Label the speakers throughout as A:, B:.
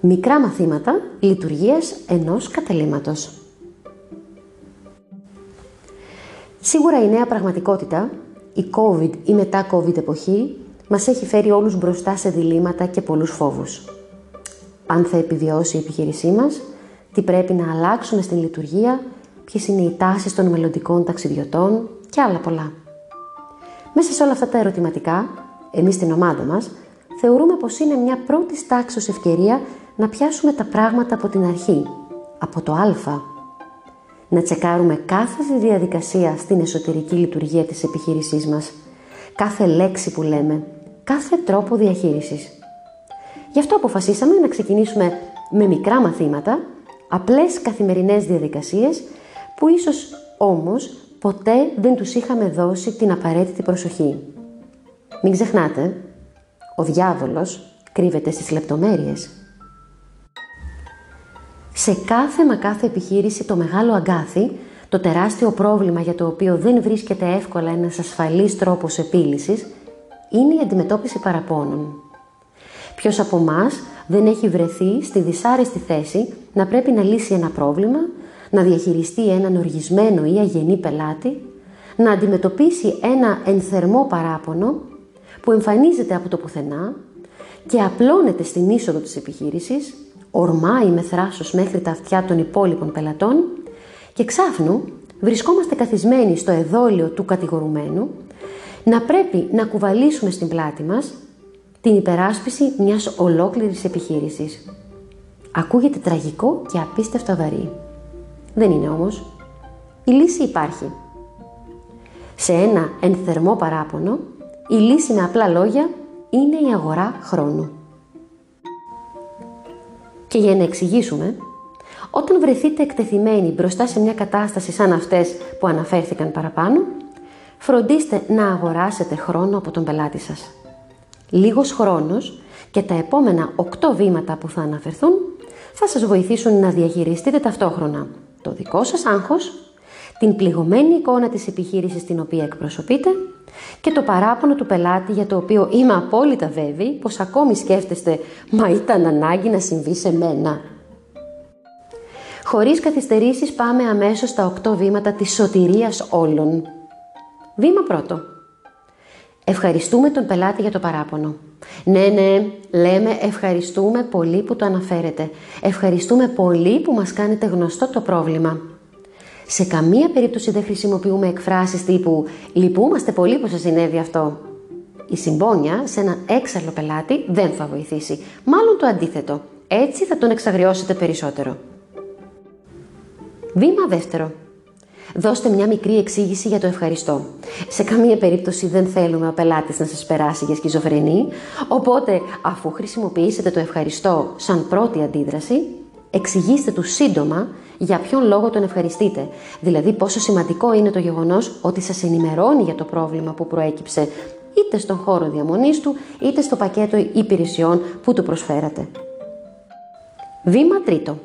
A: Μικρά μαθήματα λειτουργίας ενός καταλήμματος. Σίγουρα η νέα πραγματικότητα, η COVID ή μετά COVID εποχή, μας έχει φέρει όλους μπροστά σε διλήμματα και πολλούς φόβους. Αν θα επιβιώσει η επιχείρησή μας, τι πρέπει να αλλάξουμε στην λειτουργία, ποιες είναι οι τάσεις των μελλοντικών ταξιδιωτών και άλλα πολλά. Μέσα σε όλα αυτά τα ερωτηματικά, εμείς στην ομάδα μας, θεωρούμε πως είναι μια πρώτη τάξη ευκαιρία να πιάσουμε τα πράγματα από την αρχή, από το α. Να τσεκάρουμε κάθε διαδικασία στην εσωτερική λειτουργία της επιχείρησής μας, κάθε λέξη που λέμε, κάθε τρόπο διαχείρισης. Γι' αυτό αποφασίσαμε να ξεκινήσουμε με μικρά μαθήματα, απλές καθημερινές διαδικασίες που ίσως όμως ποτέ δεν τους είχαμε δώσει την απαραίτητη προσοχή. Μην ξεχνάτε, ο διάβολος κρύβεται στις λεπτομέρειες. Σε κάθε μα κάθε επιχείρηση το μεγάλο αγκάθι, το τεράστιο πρόβλημα για το οποίο δεν βρίσκεται εύκολα ένας ασφαλής τρόπος επίλυσης, είναι η αντιμετώπιση παραπώνων. Ποιος από εμάς δεν έχει βρεθεί στη δυσάρεστη θέση να πρέπει να λύσει ένα πρόβλημα, να διαχειριστεί έναν οργισμένο ή αγενή πελάτη, να αντιμετωπίσει ένα ενθερμό παράπονο που εμφανίζεται από το πουθενά και απλώνεται στην είσοδο της επιχείρησης, ορμάει με θράσος μέχρι τα αυτιά των υπόλοιπων πελατών και ξάφνου βρισκόμαστε καθισμένοι στο εδόλιο του κατηγορουμένου να πρέπει να κουβαλήσουμε στην πλάτη μας την υπεράσπιση μιας ολόκληρης επιχείρησης. Ακούγεται τραγικό και απίστευτα βαρύ. Δεν είναι όμως. Η λύση υπάρχει. Σε ένα ενθερμό παράπονο, η λύση με απλά λόγια είναι η αγορά χρόνου. Και για να εξηγήσουμε, όταν βρεθείτε εκτεθειμένοι μπροστά σε μια κατάσταση σαν αυτές που αναφέρθηκαν παραπάνω, φροντίστε να αγοράσετε χρόνο από τον πελάτη σας. Λίγος χρόνος και τα επόμενα 8 βήματα που θα αναφερθούν θα σας βοηθήσουν να διαχειριστείτε ταυτόχρονα το δικό σας άγχος, την πληγωμένη εικόνα της επιχείρησης την οποία εκπροσωπείτε και το παράπονο του πελάτη για το οποίο είμαι απόλυτα βέβαιη πως ακόμη σκέφτεστε «Μα ήταν ανάγκη να συμβεί σε μένα». Χωρίς καθυστερήσεις πάμε αμέσως στα 8 βήματα της σωτηρίας όλων. Βήμα πρώτο. Ευχαριστούμε τον πελάτη για το παράπονο. Ναι, ναι, λέμε ευχαριστούμε πολύ που το αναφέρετε. Ευχαριστούμε πολύ που μας κάνετε γνωστό το πρόβλημα. Σε καμία περίπτωση δεν χρησιμοποιούμε εκφράσεις τύπου «Λυπούμαστε πολύ που σας συνέβη αυτό». Η συμπόνια σε έναν έξαλλο πελάτη δεν θα βοηθήσει. Μάλλον το αντίθετο. Έτσι θα τον εξαγριώσετε περισσότερο. Βήμα δεύτερο. Δώστε μια μικρή εξήγηση για το ευχαριστώ. Σε καμία περίπτωση δεν θέλουμε ο πελάτης να σας περάσει για σκυζοφρενή, οπότε αφού χρησιμοποιήσετε το ευχαριστώ σαν πρώτη αντίδραση, εξηγήστε του σύντομα για ποιον λόγο τον ευχαριστείτε; Δηλαδή πόσο σημαντικό είναι το γεγονός ότι σας ενημερώνει για το πρόβλημα που προέκυψε είτε στον χώρο διαμονής του, είτε στο πακέτο υπηρεσιών που του προσφέρατε; Βήμα τρίτο.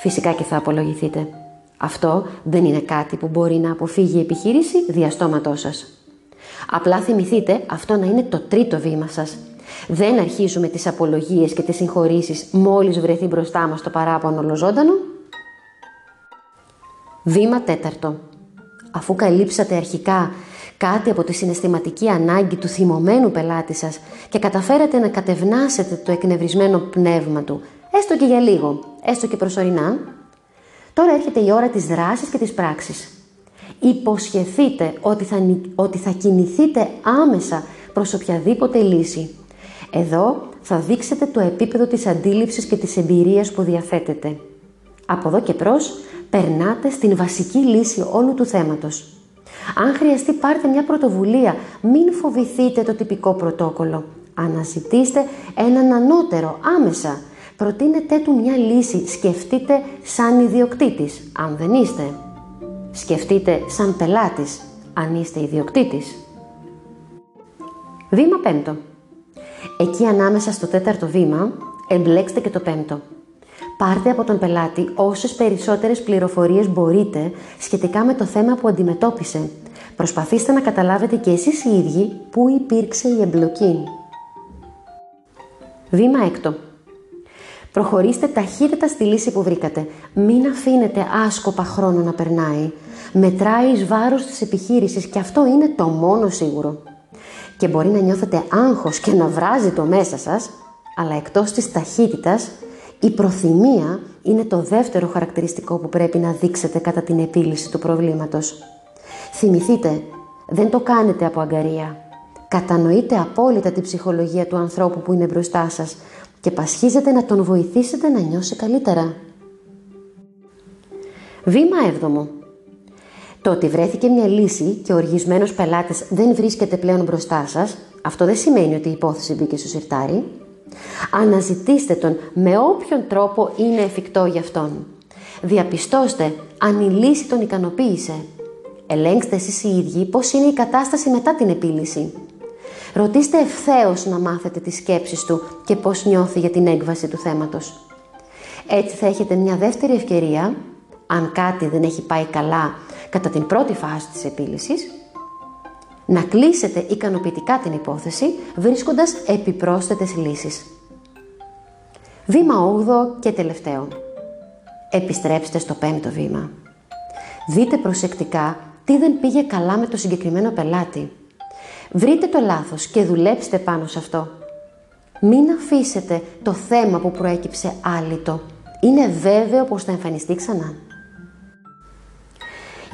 A: Φυσικά και θα απολογηθείτε. Αυτό δεν είναι κάτι που μπορεί να αποφύγει η επιχείρηση διαστόματός σας. Απλά θυμηθείτε αυτό να είναι το τρίτο βήμα σας. Δεν αρχίζουμε τις απολογίες και τις συγχωρήσεις μόλις βρεθεί μπροστά μας το παράπονο ολοζώντανο. Βήμα τέταρτο. Αφού καλύψατε αρχικά κάτι από τη συναισθηματική ανάγκη του θυμωμένου πελάτη σας και καταφέρατε να κατευνάσετε το εκνευρισμένο πνεύμα του, έστω και για λίγο, έστω και προσωρινά, Τώρα έρχεται η ώρα της δράσης και της πράξης. Υποσχεθείτε ότι θα, ότι θα κινηθείτε άμεσα προς οποιαδήποτε λύση. Εδώ θα δείξετε το επίπεδο της αντίληψης και της εμπειρίας που διαθέτετε. Από εδώ και προς, περνάτε στην βασική λύση όλου του θέματος. Αν χρειαστεί πάρτε μια πρωτοβουλία, μην φοβηθείτε το τυπικό πρωτόκολλο. Αναζητήστε έναν ανώτερο άμεσα Προτείνετε του μια λύση. Σκεφτείτε σαν ιδιοκτήτης, αν δεν είστε. Σκεφτείτε σαν πελάτης, αν είστε ιδιοκτήτης. Βήμα πέμπτο. Εκεί ανάμεσα στο τέταρτο βήμα, εμπλέξτε και το πέμπτο. Πάρτε από τον πελάτη όσες περισσότερες πληροφορίες μπορείτε σχετικά με το θέμα που αντιμετώπισε. Προσπαθήστε να καταλάβετε και εσείς οι ίδιοι πού υπήρξε η εμπλοκή. Βήμα έκτο. Προχωρήστε ταχύτερα στη λύση που βρήκατε. Μην αφήνετε άσκοπα χρόνο να περνάει. Μετράει εις βάρος της επιχείρησης και αυτό είναι το μόνο σίγουρο. Και μπορεί να νιώθετε άγχος και να βράζει το μέσα σας, αλλά εκτός της ταχύτητας, η προθυμία είναι το δεύτερο χαρακτηριστικό που πρέπει να δείξετε κατά την επίλυση του προβλήματος. Θυμηθείτε, δεν το κάνετε από αγκαρία. Κατανοείτε απόλυτα την ψυχολογία του ανθρώπου που είναι μπροστά σας και πασχίζετε να τον βοηθήσετε να νιώσει καλύτερα. Βήμα 7. Το ότι βρέθηκε μια λύση και ο οργισμένος πελάτης δεν βρίσκεται πλέον μπροστά σας, αυτό δεν σημαίνει ότι η υπόθεση μπήκε στο σιρτάρι. Αναζητήστε τον με όποιον τρόπο είναι εφικτό για αυτόν. Διαπιστώστε αν η λύση τον ικανοποίησε. Ελέγξτε εσείς οι ίδιοι πώς είναι η κατάσταση μετά την επίλυση. Ρωτήστε ευθέως να μάθετε τις σκέψεις του και πώς νιώθει για την έκβαση του θέματος. Έτσι θα έχετε μια δεύτερη ευκαιρία, αν κάτι δεν έχει πάει καλά κατά την πρώτη φάση της επίλυσης, να κλείσετε ικανοποιητικά την υπόθεση βρίσκοντας επιπρόσθετες λύσεις. Βήμα 8 και τελευταίο. Επιστρέψτε στο πέμπτο βήμα. Δείτε προσεκτικά τι δεν πήγε καλά με το συγκεκριμένο πελάτη. Βρείτε το λάθος και δουλέψτε πάνω σε αυτό. Μην αφήσετε το θέμα που προέκυψε άλυτο. Είναι βέβαιο πως θα εμφανιστεί ξανά.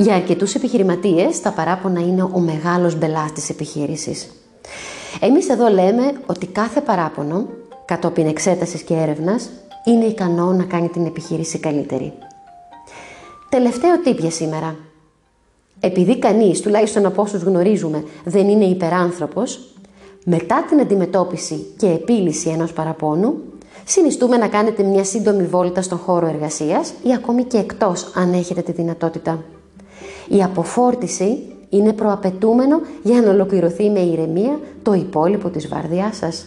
A: Για αρκετούς επιχειρηματίες, τα παράπονα είναι ο μεγάλος μπελάς της επιχείρησης. Εμείς εδώ λέμε ότι κάθε παράπονο, κατόπιν εξέτασης και έρευνας, είναι ικανό να κάνει την επιχείρηση καλύτερη. Τελευταίο τύπ σήμερα. Επειδή κανείς, τουλάχιστον από όσους γνωρίζουμε, δεν είναι υπεράνθρωπος, μετά την αντιμετώπιση και επίλυση ενός παραπόνου, συνιστούμε να κάνετε μια σύντομη βόλτα στον χώρο εργασίας ή ακόμη και εκτός αν έχετε τη δυνατότητα. Η αποφόρτιση είναι προαπαιτούμενο για να ολοκληρωθεί με ηρεμία το υπόλοιπο της βάρδιάς σας.